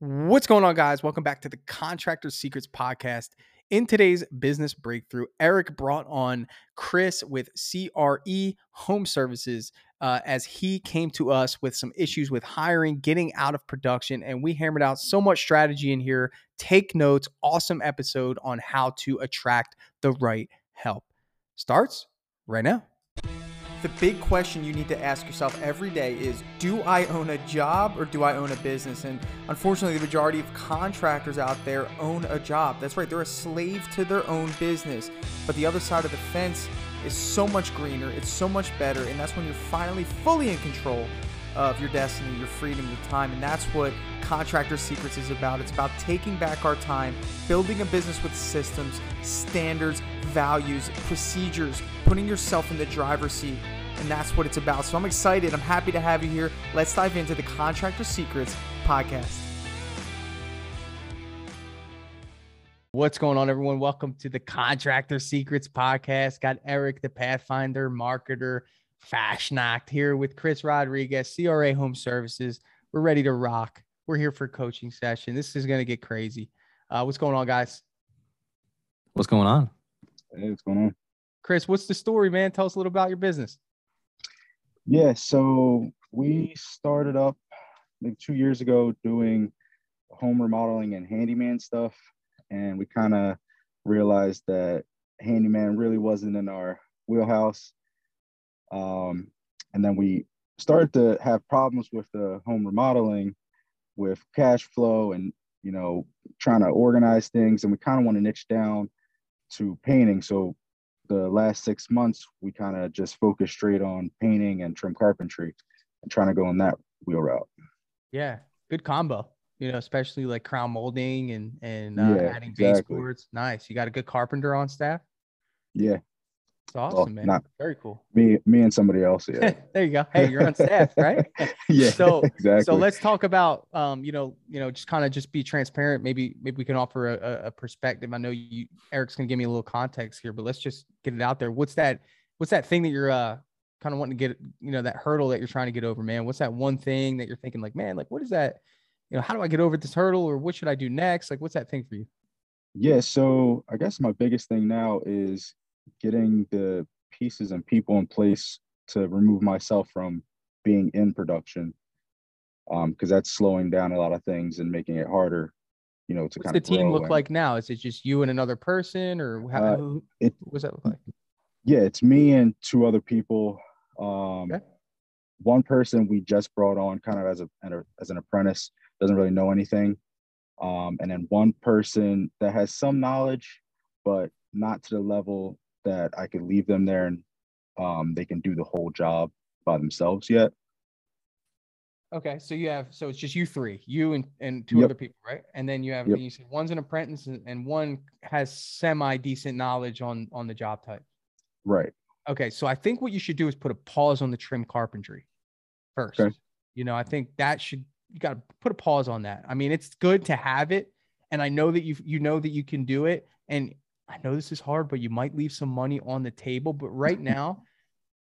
What's going on, guys? Welcome back to the Contractor Secrets Podcast. In today's business breakthrough, Eric brought on Chris with CRE Home Services uh, as he came to us with some issues with hiring, getting out of production, and we hammered out so much strategy in here. Take notes. Awesome episode on how to attract the right help. Starts right now. The big question you need to ask yourself every day is Do I own a job or do I own a business? And unfortunately, the majority of contractors out there own a job. That's right, they're a slave to their own business. But the other side of the fence is so much greener, it's so much better, and that's when you're finally fully in control of your destiny, your freedom, your time. And that's what Contractor Secrets is about. It's about taking back our time, building a business with systems, standards, values, procedures, putting yourself in the driver's seat. And that's what it's about. So I'm excited. I'm happy to have you here. Let's dive into the Contractor Secrets podcast. What's going on, everyone? Welcome to the Contractor Secrets podcast. Got Eric, the Pathfinder marketer, Fashionact here with Chris Rodriguez, CRA Home Services. We're ready to rock. We're here for a coaching session. This is going to get crazy. Uh, what's going on, guys? What's going on? Hey, what's going on? Chris, what's the story, man? Tell us a little about your business. Yeah, so we started up like two years ago doing home remodeling and handyman stuff. And we kind of realized that handyman really wasn't in our wheelhouse. Um, and then we started to have problems with the home remodeling with cash flow and you know trying to organize things and we kind of want to niche down to painting so the last six months we kind of just focused straight on painting and trim carpentry and trying to go in that wheel route. Yeah good combo you know especially like crown molding and and uh, Yeah, adding exactly. baseboards nice. You got a good carpenter on staff? Yeah it's awesome man. not- very cool. me me and somebody else yeah. There you go. Hey you're on staff right? Yeah So- exactly. so let's talk about um you know you know just kind of just be transparent. Maybe maybe we can offer a, a- a perspective. I know you eric's gonna give me a little context here but let's just get it out there. What's that what's that thing that you're uh kind of wanting to get you know that hurdle that you're trying to get over man? What's that one thing that you're thinking like man like what is that you know how do i get over this hurdle or what should i do next? Like what's that thing for you? Yeah, so I guess my biggest thing now is getting the pieces and people in place to remove myself from being in production. Um, because that's slowing down a lot of things and making it harder, you know, to what's kind the of team look and- like now is it just you and another person or how Uh, who, it- what's that look like Yeah, it's me and two other people. Um, Okay. one person we just brought on kind of as a as an apprentice, doesn't really know anything. Um, and then one person that has some knowledge, but not to the level that I could leave them there and um, they can do the whole job by themselves yet. Okay, so you have so it's just you three, you and and two Yep. other people, right? And then you have Yep. you said one's an apprentice and, and one has semi decent knowledge on on the job type. Right. Okay, so I think what you should do is put a pause on the trim carpentry first. Okay. You know, I think that should you got to put a pause on that. I mean, it's good to have it, and I know that you you know that you can do it, and I know this is hard, but you might leave some money on the table. But right now,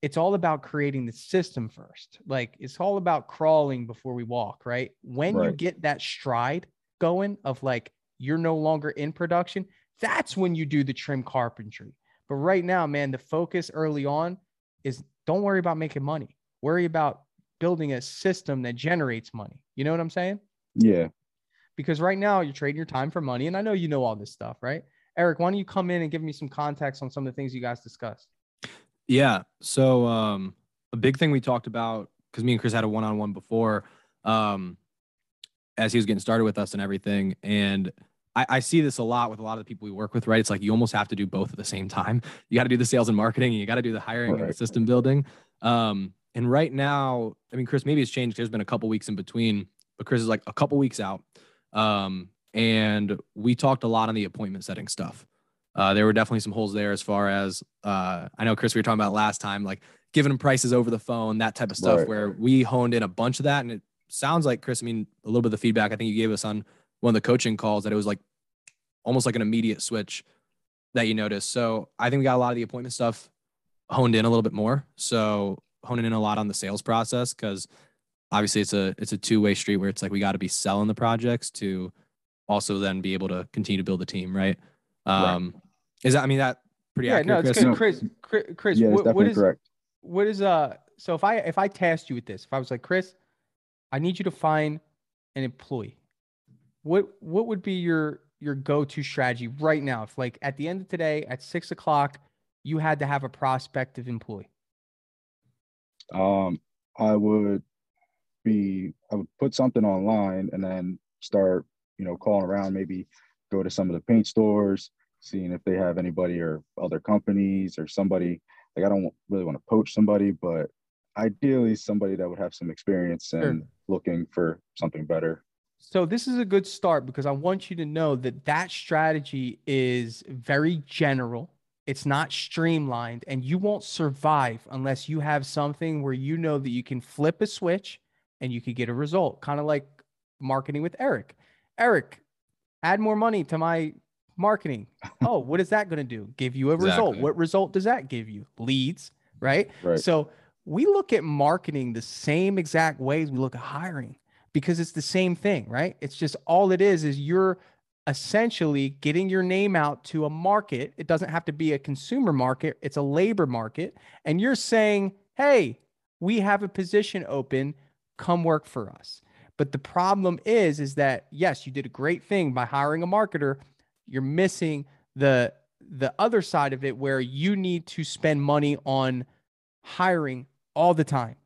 it's all about creating the system first. Like it's all about crawling before we walk, right? When you get that stride going of like you're no longer in production, that's when you do the trim carpentry. But right now, man, the focus early on is don't worry about making money. Worry about building a system that generates money. You know what I'm saying? Yeah. Because right now you're trading your time for money. And I know you know all this stuff, right? Eric, why don't you come in and give me some context on some of the things you guys discussed? Yeah. So um, a big thing we talked about because me and Chris had a one-on-one before, um, as he was getting started with us and everything, and I, I see this a lot with a lot of the people we work with. Right? It's like you almost have to do both at the same time. You got to do the sales and marketing, and you got to do the hiring and the system building. Um, and right now, I mean, Chris, maybe it's changed. There's been a couple weeks in between, but Chris is like a couple weeks out. Um, and we talked a lot on the appointment setting stuff. Uh, there were definitely some holes there as far as uh, I know, Chris, we were talking about last time, like giving them prices over the phone, that type of stuff, Right. where we honed in a bunch of that. And it sounds like, Chris, I mean, a little bit of the feedback I think you gave us on one of the coaching calls that it was like almost like an immediate switch that you noticed. So I think we got a lot of the appointment stuff honed in a little bit more. So honing in a lot on the sales process because obviously it's a it's a two way street where it's like we got to be selling the projects to also then be able to continue to build a team, right? Um, right. Is that I mean that pretty yeah, accurate? no, it's good. Chris, Chris, Chris yeah, what, what is correct. what is uh? So if I if I tasked you with this, if I was like Chris, I need you to find an employee. What what would be your your go to strategy right now? If like at the end of today at six o'clock, you had to have a prospective employee. Um, I would be I would put something online and then start you know calling around. Maybe go to some of the paint stores, seeing if they have anybody or other companies or somebody. Like I don't really want to poach somebody, but ideally somebody that would have some experience and sure. looking for something better. So this is a good start because I want you to know that that strategy is very general. It's not streamlined and you won't survive unless you have something where you know that you can flip a switch and you could get a result. Kind of like marketing with Eric. Eric, add more money to my marketing. Oh, what is that going to do? Give you a exactly. result. What result does that give you? Leads, right? right? So we look at marketing the same exact ways we look at hiring because it's the same thing, right? It's just all it is is you're essentially getting your name out to a market. It doesn't have to be a consumer market, it's a labor market. And you're saying, hey, we have a position open, come work for us. But the problem is, is that yes, you did a great thing by hiring a marketer. You're missing the the other side of it where you need to spend money on hiring all the time.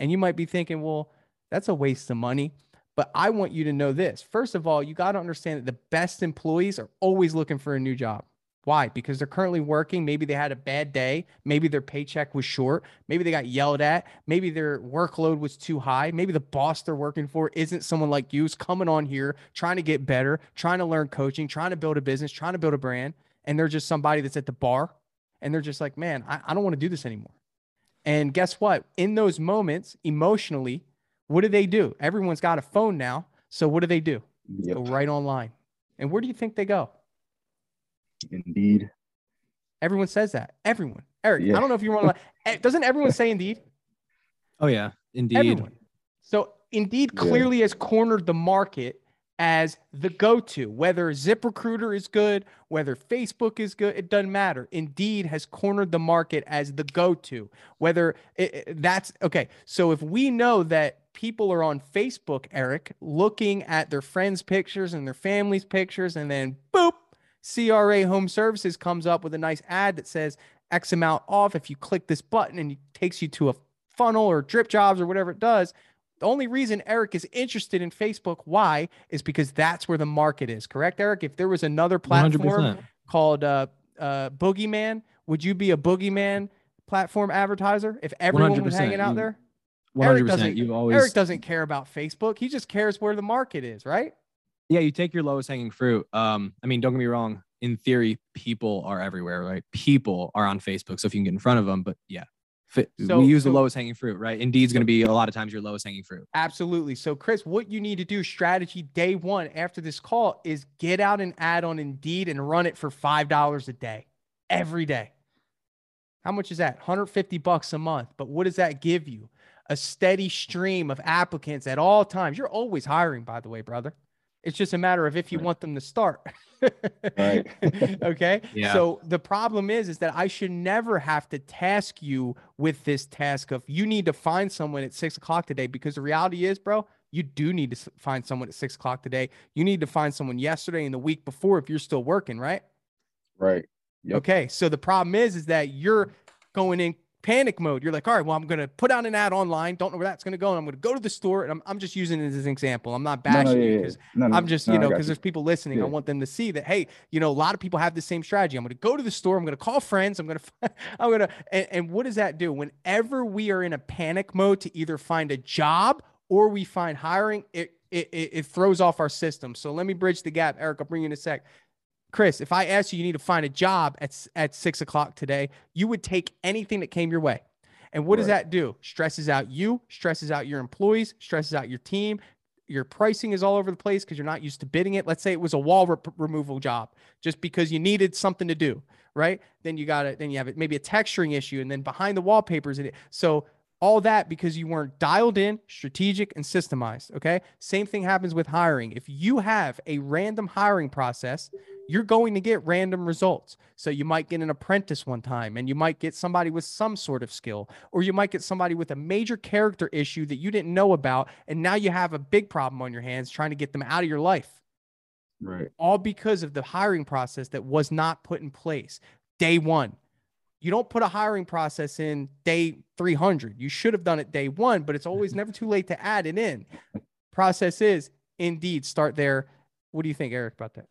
And you might be thinking, well, that's a waste of money. But I want you to know this. First of all, you got to understand that the best employees are always looking for a new job. Why? Because they're currently working. Maybe they had a bad day. Maybe their paycheck was short. Maybe they got yelled at. Maybe their workload was too high. Maybe the boss they're working for isn't someone like you who's coming on here trying to get better, trying to learn coaching, trying to build a business, trying to build a brand. And they're just somebody that's at the bar and they're just like, man, I, I don't want to do this anymore. And guess what? In those moments, emotionally, what do they do? Everyone's got a phone now. So what do they do? Yep. Go right online. And where do you think they go? Indeed. Everyone says that. Everyone. Eric, yeah. I don't know if you want to. Eh, doesn't everyone say Indeed? Oh yeah, Indeed. Everyone. So Indeed clearly yeah. has cornered the market as the go-to whether ziprecruiter is good whether facebook is good it doesn't matter indeed has cornered the market as the go-to whether it, it, that's okay so if we know that people are on facebook eric looking at their friends pictures and their family's pictures and then boop cra home services comes up with a nice ad that says x amount off if you click this button and it takes you to a funnel or DripJobs or whatever it does the only reason Eric is interested in Facebook, why, is because that's where the market is. Correct, Eric? If there was another platform 100%. called uh, uh, Boogeyman, would you be a Boogeyman platform advertiser if everyone was hanging out there? 100%. Eric doesn't, you always... Eric doesn't care about Facebook. He just cares where the market is, right? Yeah, you take your lowest hanging fruit. Um, I mean, don't get me wrong. In theory, people are everywhere, right? People are on Facebook. So if you can get in front of them, but yeah, so, we use so, the lowest hanging fruit, right? Indeed's going to be a lot of times your lowest hanging fruit. Absolutely. So, Chris, what you need to do, strategy day one after this call, is get out an ad on Indeed and run it for five dollars a day, every day. How much is that? 150 bucks a month. But what does that give you? A steady stream of applicants at all times. You're always hiring, by the way, brother. It's just a matter of if you want them to start. right. okay. Yeah. So the problem is, is that I should never have to task you with this task of you need to find someone at six o'clock today because the reality is, bro, you do need to find someone at six o'clock today. You need to find someone yesterday and the week before if you're still working, right? Right. Yep. Okay. So the problem is, is that you're going in panic mode. You're like, all right, well, I'm going to put out an ad online. Don't know where that's going to go. And I'm going to go to the store. And I'm, I'm just using it as an example. I'm not bashing no, no, yeah, you because no, I'm just, you know, because there's people listening. Yeah. I want them to see that, hey, you know, a lot of people have the same strategy. I'm going to go to the store. I'm going to call friends. I'm going to, I'm going to, and, and what does that do? Whenever we are in a panic mode to either find a job or we find hiring, it, it, it throws off our system. So let me bridge the gap. Eric, I'll bring you in a sec. Chris, if I asked you, you need to find a job at, at six o'clock today, you would take anything that came your way. And what right. does that do? Stresses out you, stresses out your employees, stresses out your team. Your pricing is all over the place because you're not used to bidding it. Let's say it was a wall re- removal job just because you needed something to do, right? Then you got it. Then you have it maybe a texturing issue, and then behind the wallpapers. And it, so All that because you weren't dialed in, strategic, and systemized. Okay. Same thing happens with hiring. If you have a random hiring process, you're going to get random results. So you might get an apprentice one time and you might get somebody with some sort of skill, or you might get somebody with a major character issue that you didn't know about. And now you have a big problem on your hands trying to get them out of your life. Right. All because of the hiring process that was not put in place day one. You don't put a hiring process in day 300. You should have done it day one, but it's always never too late to add it in. Process is indeed start there. What do you think, Eric, about that?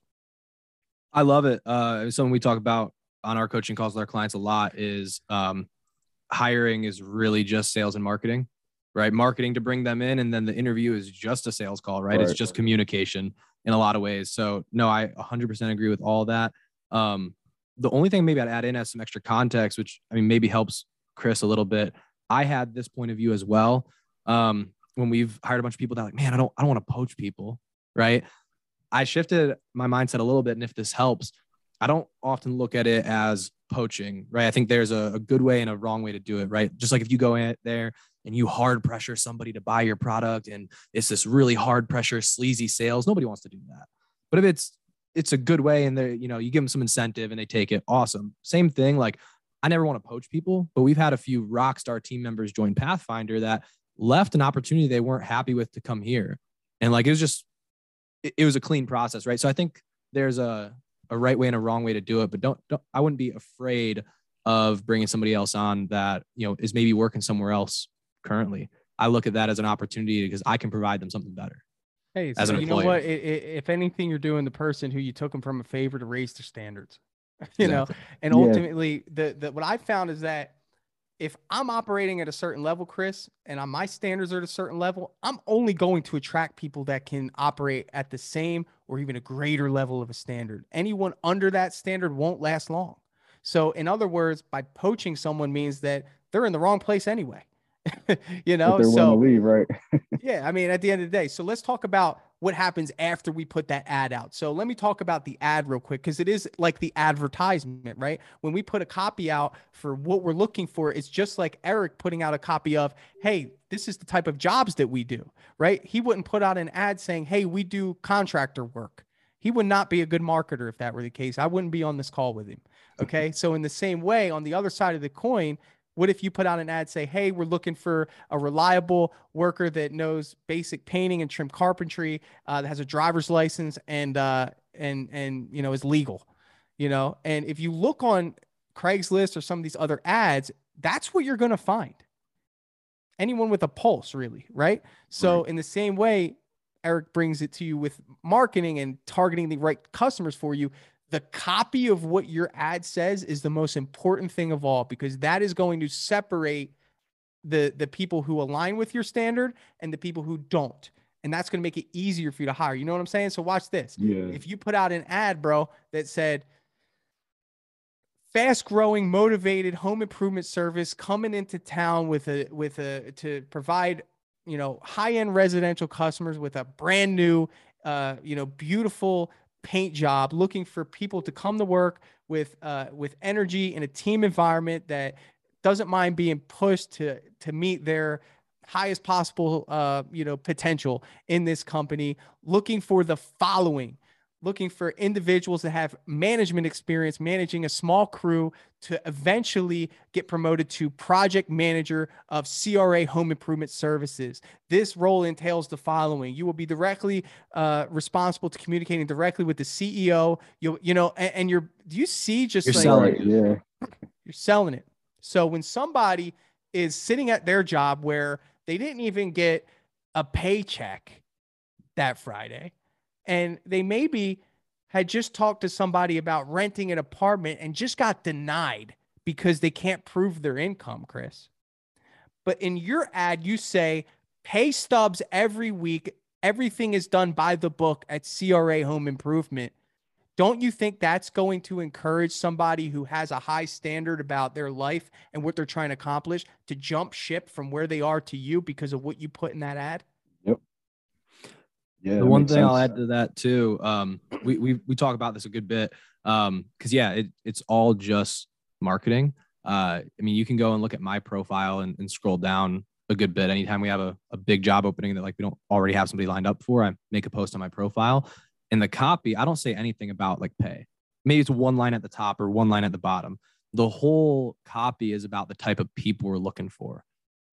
I love it. Uh, something we talk about on our coaching calls with our clients a lot is um, hiring is really just sales and marketing, right? Marketing to bring them in, and then the interview is just a sales call, right? Right. It's just communication in a lot of ways. So no, I 100% agree with all that. Um, the only thing maybe I'd add in as some extra context, which I mean maybe helps Chris a little bit. I had this point of view as well. Um, when we've hired a bunch of people that like, man, I don't, I don't want to poach people, right? I shifted my mindset a little bit, and if this helps, I don't often look at it as poaching, right? I think there's a, a good way and a wrong way to do it, right? Just like if you go in there and you hard pressure somebody to buy your product, and it's this really hard pressure, sleazy sales, nobody wants to do that. But if it's it's a good way and they you know you give them some incentive and they take it. Awesome. Same thing like i never want to poach people but we've had a few rock star team members join pathfinder that left an opportunity they weren't happy with to come here. And like it was just it, it was a clean process right? So i think there's a a right way and a wrong way to do it but don't, don't i wouldn't be afraid of bringing somebody else on that you know is maybe working somewhere else currently. I look at that as an opportunity because i can provide them something better Hey, As so an you know what? I- I- if anything, you're doing the person who you took them from a favor to raise their standards. you know, and Yeah. ultimately, the, the what I found is that if I'm operating at a certain level, Chris, and on my standards are at a certain level, I'm only going to attract people that can operate at the same or even a greater level of a standard. Anyone under that standard won't last long. So, in other words, by poaching someone means that they're in the wrong place anyway. you know, they're so willing to leave, right? yeah, I mean, at the end of the day. So let's talk about what happens after we put that ad out. So let me talk about the ad real quick because it is like the advertisement, right? When we put a copy out for what we're looking for, it's just like Eric putting out a copy of, hey, this is the type of jobs that we do, right? He wouldn't put out an ad saying, hey, we do contractor work. He would not be a good marketer if that were the case. I wouldn't be on this call with him. Okay. so, in the same way, on the other side of the coin, what if you put out an ad say, "Hey, we're looking for a reliable worker that knows basic painting and trim carpentry, uh, that has a driver's license and uh, and and you know is legal," you know? And if you look on Craigslist or some of these other ads, that's what you're going to find. Anyone with a pulse, really, right? So, in the same way, Eric brings it to you with marketing and targeting the right customers for you the copy of what your ad says is the most important thing of all because that is going to separate the the people who align with your standard and the people who don't. And that's going to make it easier for you to hire. You know what i'm saying? So watch this. Yeah. if you put out an ad bro that said fast growing motivated home improvement service coming into town with a with a to provide you know high end residential customers with a brand new uh you know beautiful paint job looking for people to come to work with uh with energy in a team environment that doesn't mind being pushed to to meet their highest possible uh you know potential in this company looking for the following looking for individuals that have management experience managing a small crew to eventually get promoted to project manager of CRA home improvement services. This role entails the following. You will be directly uh, responsible to communicating directly with the CEO. You you know and, and you're do you see just You're like selling Right, yeah. you're selling it. So when somebody is sitting at their job where they didn't even get a paycheck that Friday, and they maybe had just talked to somebody about renting an apartment and just got denied because they can't prove their income, Chris. But in your ad, you say pay stubs every week. Everything is done by the book at CRA Home Improvement. Don't you think that's going to encourage somebody who has a high standard about their life and what they're trying to accomplish to jump ship from where they are to you because of what you put in that ad? Yeah. the one thing I'll add to that too, um, we, we we talk about this a good bit, um, because yeah, it, it's all just marketing. Uh, I mean, you can go and look at my profile and, and scroll down a good bit. Anytime we have a, a big job opening that like we don't already have somebody lined up for, I make a post on my profile. In the copy, I don't say anything about like pay. Maybe it's one line at the top or one line at the bottom. The whole copy is about the type of people we're looking for.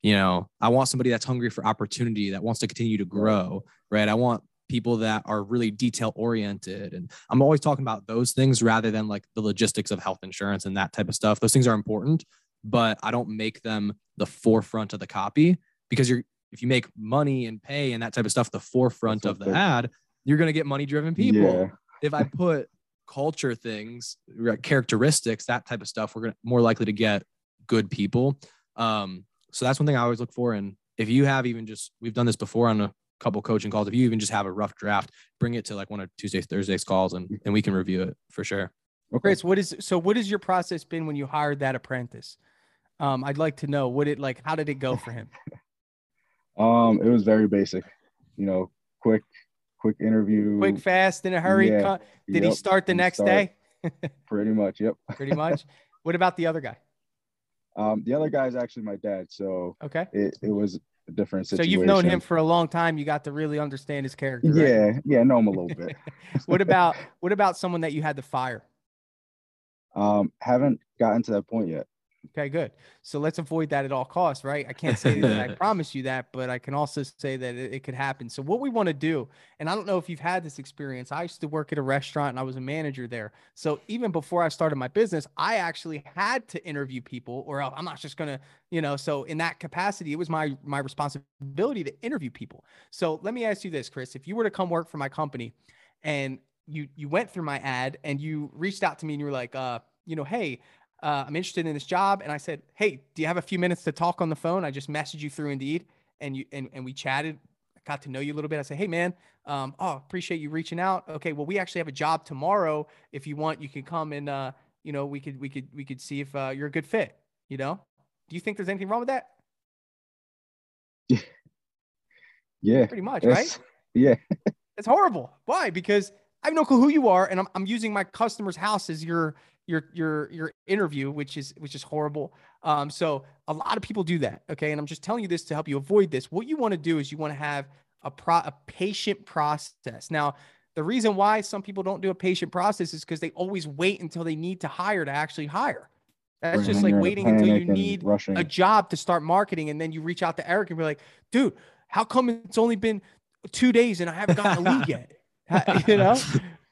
You know, I want somebody that's hungry for opportunity, that wants to continue to grow, right? I want people that are really detail oriented. And I'm always talking about those things rather than like the logistics of health insurance and that type of stuff. Those things are important, but I don't make them the forefront of the copy because you're, if you make money and pay and that type of stuff, the forefront of the ad, you're going to get money driven people. Yeah. if I put culture things, characteristics, that type of stuff, we're to more likely to get good people. Um, so that's one thing I always look for. And if you have even just, we've done this before on a couple coaching calls. If you even just have a rough draft, bring it to like one of Tuesdays, Thursdays calls and, and we can review it for sure. Okay. Chris, what is so what has your process been when you hired that apprentice? Um, I'd like to know what it like, how did it go for him? um, it was very basic, you know, quick, quick interview. Quick, fast, in a hurry. Yeah. Did yep. he start the next start. day? Pretty much, yep. Pretty much. What about the other guy? Um, the other guy is actually my dad. So okay, it, it was a different situation. So you've known him for a long time. You got to really understand his character. Right? Yeah, yeah, know him a little bit. what about what about someone that you had to fire? Um, haven't gotten to that point yet. Okay, good. So let's avoid that at all costs, right? I can't say that I promise you that, but I can also say that it, it could happen. So what we want to do, and I don't know if you've had this experience. I used to work at a restaurant and I was a manager there. So even before I started my business, I actually had to interview people, or I'm not just gonna, you know. So in that capacity, it was my my responsibility to interview people. So let me ask you this, Chris: If you were to come work for my company, and you you went through my ad and you reached out to me and you were like, uh, you know, hey, uh, I'm interested in this job. And I said, Hey, do you have a few minutes to talk on the phone? I just messaged you through Indeed and you, and, and we chatted, I got to know you a little bit. I said, Hey man, um, oh, appreciate you reaching out. Okay. Well, we actually have a job tomorrow. If you want, you can come and, uh, you know, we could, we could, we could see if, uh, you're a good fit, you know? Do you think there's anything wrong with that? Yeah. Pretty much, right? Yeah. it's horrible. Why? Because I have no clue who you are, and I'm, I'm using my customer's house as your your your your interview, which is which is horrible. Um, so a lot of people do that. Okay, and I'm just telling you this to help you avoid this. What you want to do is you want to have a pro a patient process. Now, the reason why some people don't do a patient process is because they always wait until they need to hire to actually hire. That's just like waiting until you need rushing. a job to start marketing, and then you reach out to Eric and be like, "Dude, how come it's only been two days and I haven't gotten a lead yet?" you know,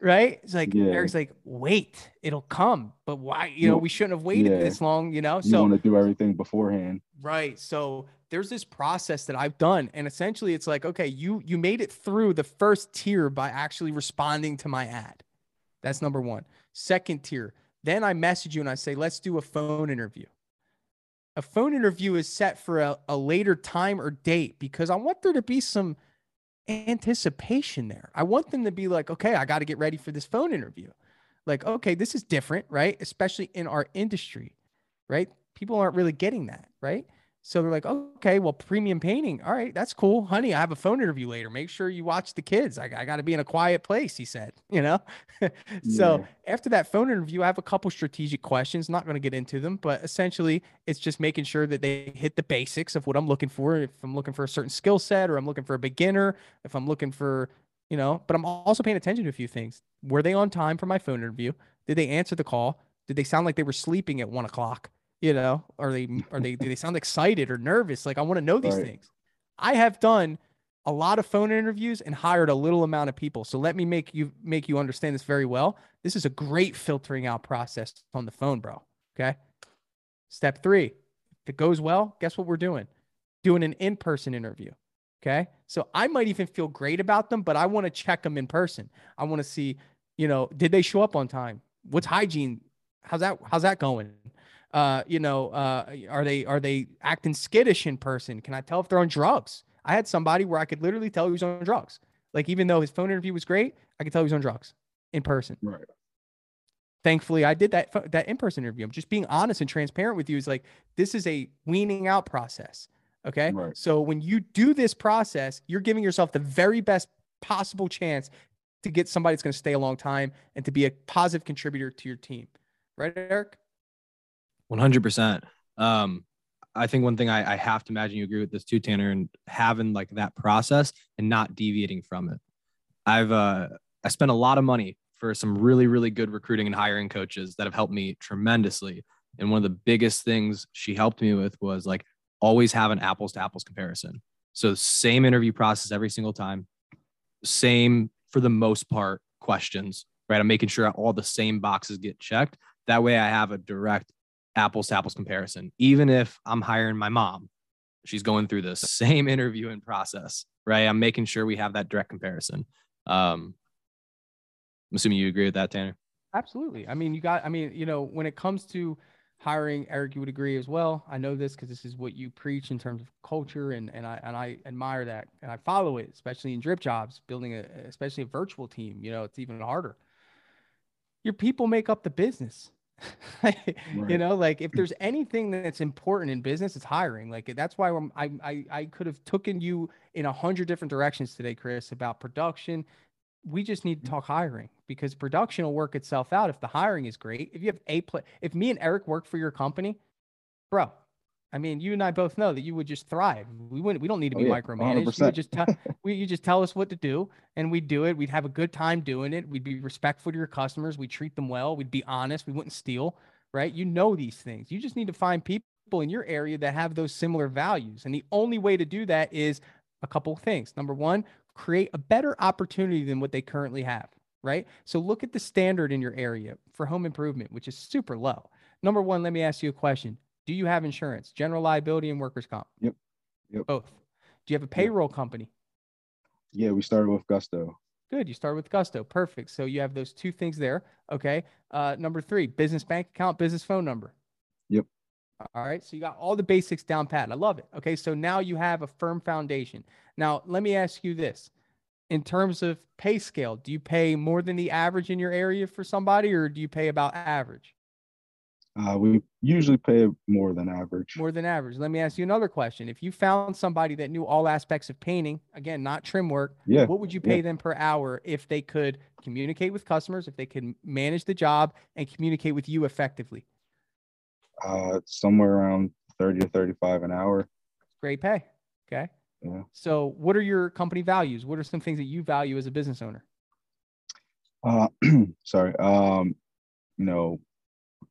right? It's like yeah. Eric's like, wait, it'll come. But why? You know, we shouldn't have waited yeah. this long. You know, so you want to do everything beforehand, right? So there's this process that I've done, and essentially, it's like, okay, you you made it through the first tier by actually responding to my ad. That's number one. Second tier, then I message you and I say, let's do a phone interview. A phone interview is set for a, a later time or date because I want there to be some anticipation there. I want them to be like, okay, I got to get ready for this phone interview. Like, okay, this is different, right? Especially in our industry, right? People aren't really getting that, right? So they're like, okay, well, premium painting. All right, that's cool. Honey, I have a phone interview later. Make sure you watch the kids. I, I got to be in a quiet place, he said, you know? so yeah. after that phone interview, I have a couple strategic questions. Not going to get into them, but essentially it's just making sure that they hit the basics of what I'm looking for. If I'm looking for a certain skill set or I'm looking for a beginner, if I'm looking for, you know, but I'm also paying attention to a few things. Were they on time for my phone interview? Did they answer the call? Did they sound like they were sleeping at one o'clock? You know, are they are they do they sound excited or nervous? Like I want to know these right. things. I have done a lot of phone interviews and hired a little amount of people. So let me make you make you understand this very well. This is a great filtering out process on the phone, bro. Okay. Step three. If it goes well, guess what we're doing? Doing an in-person interview. Okay. So I might even feel great about them, but I want to check them in person. I want to see, you know, did they show up on time? What's hygiene? How's that? How's that going? Uh, you know, uh, are they are they acting skittish in person? Can I tell if they're on drugs? I had somebody where I could literally tell he was on drugs. Like even though his phone interview was great, I could tell he was on drugs in person. Right. Thankfully, I did that that in person interview. I'm just being honest and transparent with you. Is like this is a weaning out process. Okay. Right. So when you do this process, you're giving yourself the very best possible chance to get somebody that's going to stay a long time and to be a positive contributor to your team. Right, Eric? 100%. Um, I think one thing I, I have to imagine you agree with this too, Tanner, and having like that process and not deviating from it. I've uh, I spent a lot of money for some really really good recruiting and hiring coaches that have helped me tremendously. And one of the biggest things she helped me with was like always have an apples to apples comparison. So same interview process every single time, same for the most part questions, right? I'm making sure all the same boxes get checked. That way I have a direct apples to apples comparison. Even if I'm hiring my mom, she's going through the same interviewing process, right? I'm making sure we have that direct comparison. Um, I'm assuming you agree with that, Tanner. Absolutely. I mean, you got, I mean, you know, when it comes to hiring, Eric, you would agree as well. I know this because this is what you preach in terms of culture, and and I and I admire that, and I follow it, especially in DripJobs, building a, especially a virtual team. You know, it's even harder. Your people make up the business. right. You know, like if there's anything that's important in business, it's hiring. Like that's why I'm, I I I could have taken you in a hundred different directions today, Chris, about production. We just need to mm-hmm. talk hiring because production will work itself out if the hiring is great. If you have a play, if me and Eric work for your company, bro, I mean, you and I both know that you would just thrive. We wouldn't. We don't need to be oh, yeah, micromanaged. You just tell we you just tell us what to do, and we'd do it. We'd have a good time doing it. We'd be respectful to your customers. We'd treat them well. We'd be honest. We wouldn't steal. Right? You know these things. You just need to find people in your area that have those similar values, and the only way to do that is a couple of things. Number one, create a better opportunity than what they currently have. Right? So look at the standard in your area for home improvement, which is super low. Number one, let me ask you a question do you have insurance, general liability and workers' comp? Yep. Yep. Both. Do you have a payroll yep. company? Yeah, we started with Gusto. Good. You started with Gusto. Perfect. So you have those two things there. Okay. Uh, number three, business bank account, business phone number. Yep. All right. So you got all the basics down pat. I love it. Okay. So now you have a firm foundation. Now, let me ask you this. In terms of pay scale, do you pay more than the average in your area for somebody or do you pay about average? Uh, we usually pay more than average. More than average. Let me ask you another question. If you found somebody that knew all aspects of painting, again, not trim work, yeah. what would you pay yeah. them per hour if they could communicate with customers, if they could manage the job and communicate with you effectively? Uh, somewhere around 30 to 35 an hour. Great pay. Okay. Yeah. So, what are your company values? What are some things that you value as a business owner? Uh, sorry. Um, you know,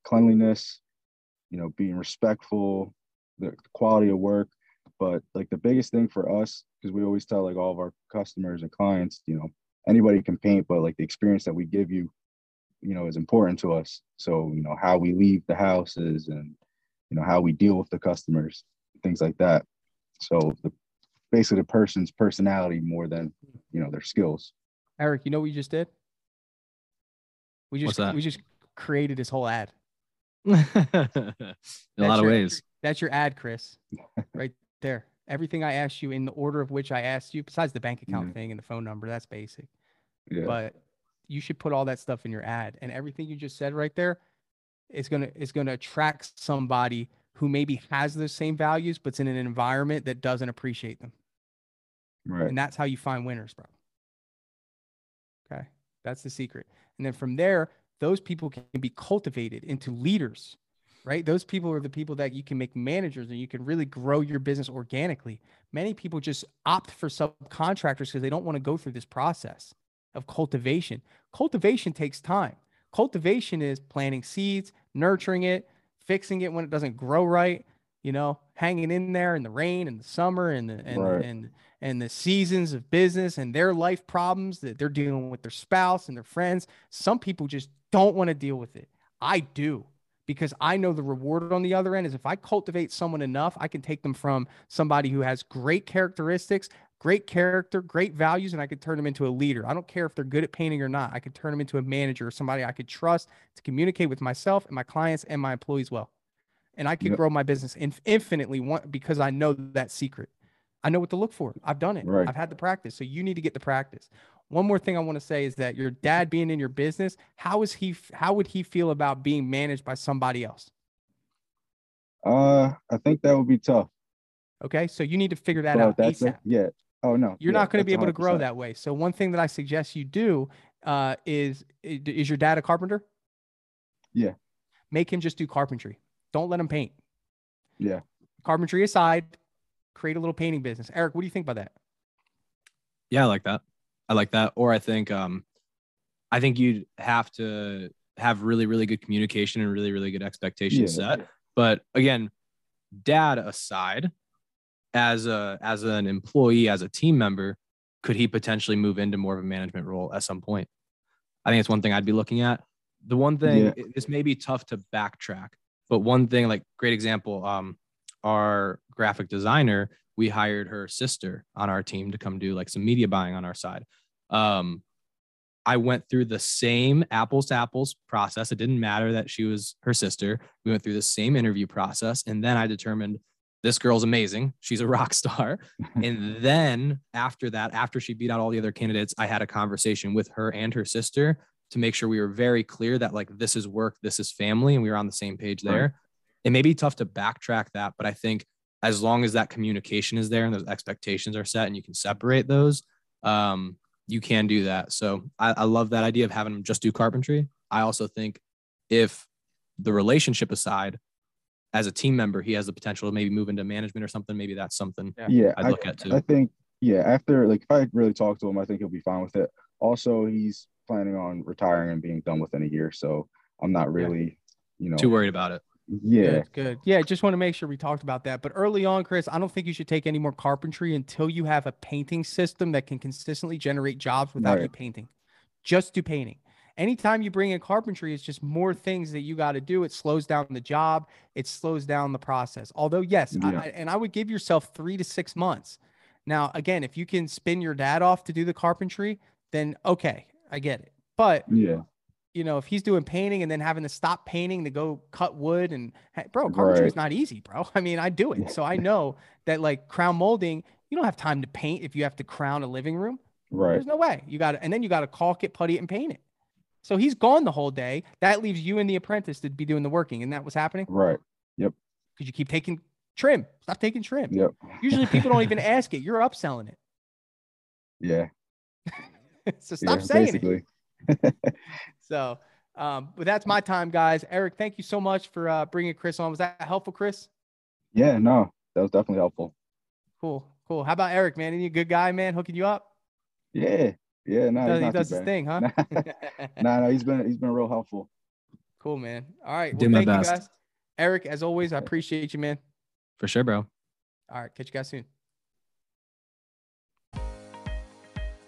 cleanliness, you know, being respectful, the quality of work. But like the biggest thing for us, because we always tell like all of our customers and clients, you know, anybody can paint, but like the experience that we give you, you know, is important to us. So, you know, how we leave the houses and, you know, how we deal with the customers, things like that. So the basically the person's personality more than, you know, their skills. Eric, you know what we just did? We just we just created this whole ad. in a lot of your, ways. That's your ad, Chris, right there. Everything I asked you in the order of which I asked you, besides the bank account thing and the phone number, that's basic. Yeah. But you should put all that stuff in your ad, and everything you just said right there is gonna is gonna attract somebody who maybe has those same values, but's in an environment that doesn't appreciate them. Right. And that's how you find winners, bro. Okay. That's the secret. And then from there, those people can be cultivated into leaders, right? Those people are the people that you can make managers and you can really grow your business organically. Many people just opt for subcontractors because they don't want to go through this process of cultivation. Cultivation takes time. Cultivation is planting seeds, nurturing it, fixing it when it doesn't grow right, you know, hanging in there in the rain and the summer and the and right. and and the seasons of business and their life problems that they're dealing with their spouse and their friends. Some people just don't want to deal with it. I do because I know the reward on the other end is if I cultivate someone enough, I can take them from somebody who has great characteristics, great character, great values, and I could turn them into a leader. I don't care if they're good at painting or not. I could turn them into a manager or somebody I could trust to communicate with myself and my clients and my employees well. And I can yep. grow my business infinitely one, because I know that secret. I know what to look for. I've done it. Right. I've had the practice. So you need to get the practice. One more thing I want to say is that your dad being in your business, how is he how would he feel about being managed by somebody else? Uh, I think that would be tough. Okay, so you need to figure that out that's ASAP. A, yeah. Oh no. You're yeah, not going to be able 100%. to grow that way. So one thing that I suggest you do uh, is is your dad a carpenter? Yeah. Make him just do carpentry Don't let them paint. Yeah. Carpentry aside, create a little painting business. Eric, what do you think about that? Yeah, I like that. I like that. Or I think um I think you'd have to have really, really good communication and really, really good expectations Yeah. set. But again, dad aside, as a as an employee, as a team member, could he potentially move into more of a management role at some point? I think it's one thing I'd be looking at. The one thing Yeah. this may be tough to backtrack, but one thing, like great example, um, our graphic designer, we hired her sister on our team to come do like some media buying on our side. Um, I went through the same apples to apples process. It didn't matter that she was her sister. We went through the same interview process. And then I determined this girl's amazing. She's a rock star. and then after that, after she beat out all the other candidates, I had a conversation with her and her sister to make sure we were very clear that like this is work, this is family, and we were on the same page Right. there. It may be tough to backtrack that, but I think as long as that communication is there and those expectations are set and you can separate those, um, you can do that. So I, I love that idea of having them just do carpentry. I also think if the relationship aside, as a team member, he has the potential to maybe move into management or something. Maybe that's something Yeah, I'd I, look at too. I think yeah. After like, if I really talk to him, I think he'll be fine with it. Also, he's planning on retiring and being done within a year, so I'm not really, you know, Too worried about it. yeah, Good, good. Yeah, just want to make sure we talked about that. But early on, Chris, I don't think you should take any more carpentry until you have a painting system that can consistently generate jobs without you painting. Just do painting. Anytime you bring in carpentry, it's just more things that you got to do. It slows down the job. It slows down the process. Although, yes, Yeah. I, and I would give yourself three to six months. Now, again, if you can spin your dad off to do the carpentry, then okay, I get it. But yeah, you know, if he's doing painting and then having to stop painting to go cut wood and bro, carpentry is not easy, bro. I mean, I do it. So I know that like crown molding, you don't have time to paint if you have to crown a living room. right, There's no way. You got to, and then you got to caulk it, putty it, and paint it. So he's gone the whole day. That leaves you and the apprentice to be doing the working. And that was happening right, Yep. because you keep taking trim. Stop taking trim. yep, Usually people don't even ask it. You're upselling it. yeah, so stop yeah, saying it. So, um, but that's my time, guys. Eric, thank you so much for uh, bringing Chris on. Was that helpful, Chris? Yeah, no, that was definitely helpful. Cool, cool. How about Eric, man? Any good guy, man, hooking you up? Yeah, yeah, no, Does- he's he not does too his bad. thing, huh? No, no, he's been he's been real helpful. cool, man. All right. Well, Did my thank best. you, guys. Eric, as always, I appreciate you, man. For sure, bro. All right. Catch you guys soon.